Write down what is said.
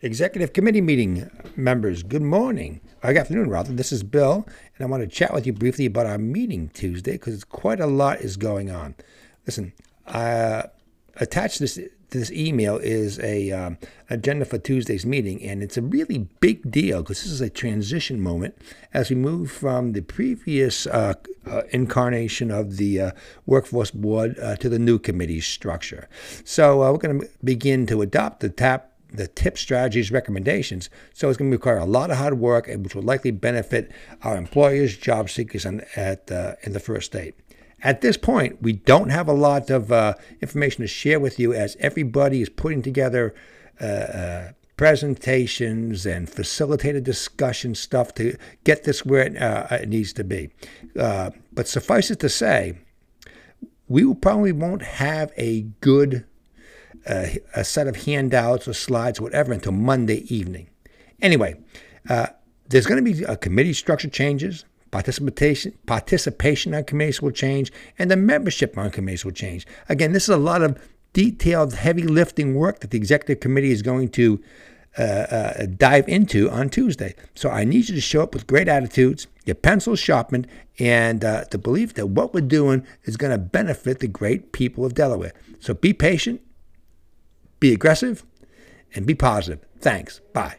Executive Committee meeting members, good morning. Or good afternoon, rather. This is Bill, and I want to chat with you briefly about our meeting Tuesday because quite a lot is going on. Listen, uh, attached this to this email is a um, agenda for Tuesday's meeting, and it's a really big deal because this is a transition moment as we move from the previous uh, uh, incarnation of the uh, workforce board uh, to the new committee structure. So uh, we're going to begin to adopt the TAP the tip strategies recommendations. So it's going to require a lot of hard work, which will likely benefit our employers, job seekers, and at uh, in the first state. At this point, we don't have a lot of uh, information to share with you as everybody is putting together uh, uh, presentations and facilitated discussion stuff to get this where it, uh, it needs to be. Uh, but suffice it to say, we probably won't have a good uh, a set of handouts or slides, whatever, until Monday evening. Anyway, there's going to be a committee structure changes. Participation, participation on committees will change, and the membership on committees will change. Again, this is a lot of detailed, heavy lifting work that the executive committee is going to uh, uh, dive into on Tuesday. So I need you to show up with great attitudes, your pencils sharpened, and uh, the belief that what we're doing is going to benefit the great people of Delaware. So be patient, be aggressive, and be positive. Thanks. Bye.